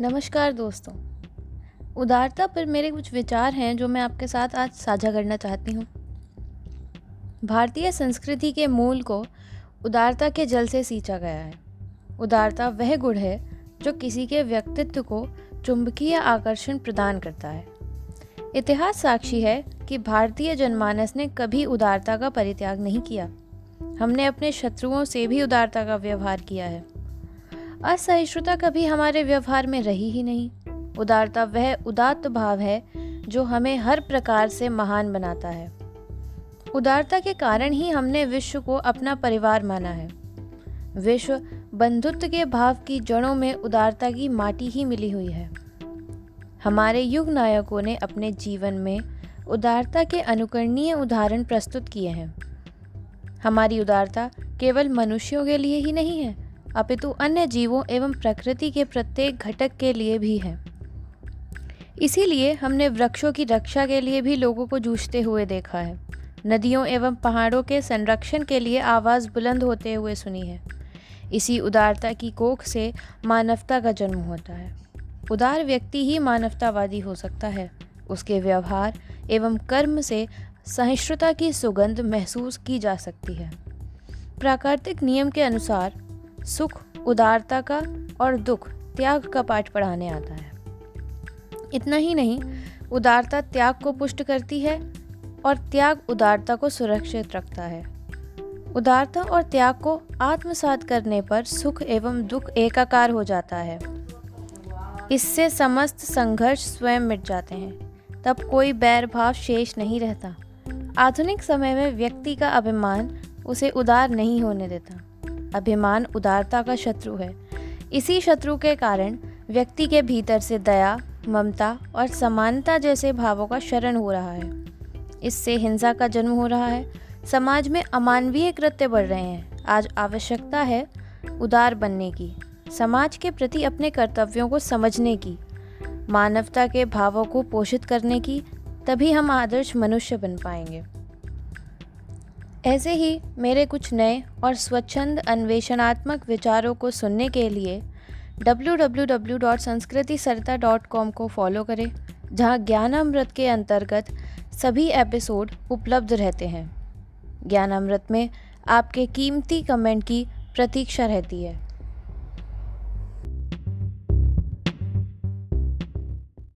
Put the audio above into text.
नमस्कार दोस्तों। उदारता पर मेरे कुछ विचार हैं जो मैं आपके साथ आज साझा करना चाहती हूँ। भारतीय संस्कृति के मूल को उदारता के जल से सींचा गया है। उदारता वह गुण है जो किसी के व्यक्तित्व को चुंबकीय आकर्षण प्रदान करता है। इतिहास साक्षी है कि भारतीय जनमानस ने कभी उदारता का परित्याग नहीं किया। हमने अपने शत्रुओं से भी उदारता का व्यवहार किया है। असहिष्णुता कभी हमारे व्यवहार में रही ही नहीं। उदारता वह उदात्त भाव है जो हमें हर प्रकार से महान बनाता है। उदारता के कारण ही हमने विश्व को अपना परिवार माना है। विश्व बंधुत्व के भाव की जड़ों में उदारता की माटी ही मिली हुई है। हमारे युग नायकों ने अपने जीवन में उदारता के अनुकरणीय उदाहरण प्रस्तुत किए हैं। हमारी उदारता केवल मनुष्यों के लिए ही नहीं है अपितु अन्य जीवों एवं प्रकृति के प्रत्येक घटक के लिए भी है। इसीलिए हमने वृक्षों की रक्षा के लिए भी लोगों को जूझते हुए देखा है। नदियों एवं पहाड़ों के संरक्षण के लिए आवाज़ बुलंद होते हुए सुनी है। इसी उदारता की कोख से मानवता का जन्म होता है। उदार व्यक्ति ही मानवतावादी हो सकता है। उसके व्यवहार एवं कर्म से सहिष्णुता की सुगंध महसूस की जा सकती है। प्राकृतिक नियम के अनुसार सुख, उदारता का और दुख त्याग का पाठ पढ़ाने आता है। इतना ही नहीं, उदारता त्याग को पुष्ट करती है और त्याग उदारता को सुरक्षित रखता है। उदारता और त्याग को आत्मसात करने पर सुख एवं दुख एकाकार हो जाता है। इससे समस्त संघर्ष स्वयं मिट जाते हैं, तब कोई बैर भाव शेष नहीं रहता। आधुनिक समय में व्यक्ति का अभिमान उसे उदार नहीं होने देता। अभिमान, उदारता का शत्रु है। इसी शत्रु के कारण व्यक्ति के भीतर से दया, ममता और समानता जैसे भावों का शरण हो रहा है। इससे हिंसा का जन्म हो रहा है। समाज में अमानवीय कृत्य बढ़ रहे हैं। आज आवश्यकता है उदार बनने की। समाज के प्रति अपने कर्तव्यों को समझने की। मानवता के भावों को पोषित करने की। तभी हम आदर्श मनुष्य बन पाएँगे। ऐसे ही मेरे कुछ नए और स्वच्छंद अन्वेषणात्मक विचारों को सुनने के लिए www.sanskritiSarita.com को फॉलो करें, जहाँ ज्ञानामृत के अंतर्गत सभी एपिसोड उपलब्ध रहते हैं। ज्ञानामृत में आपके कीमती कमेंट की प्रतीक्षा रहती है।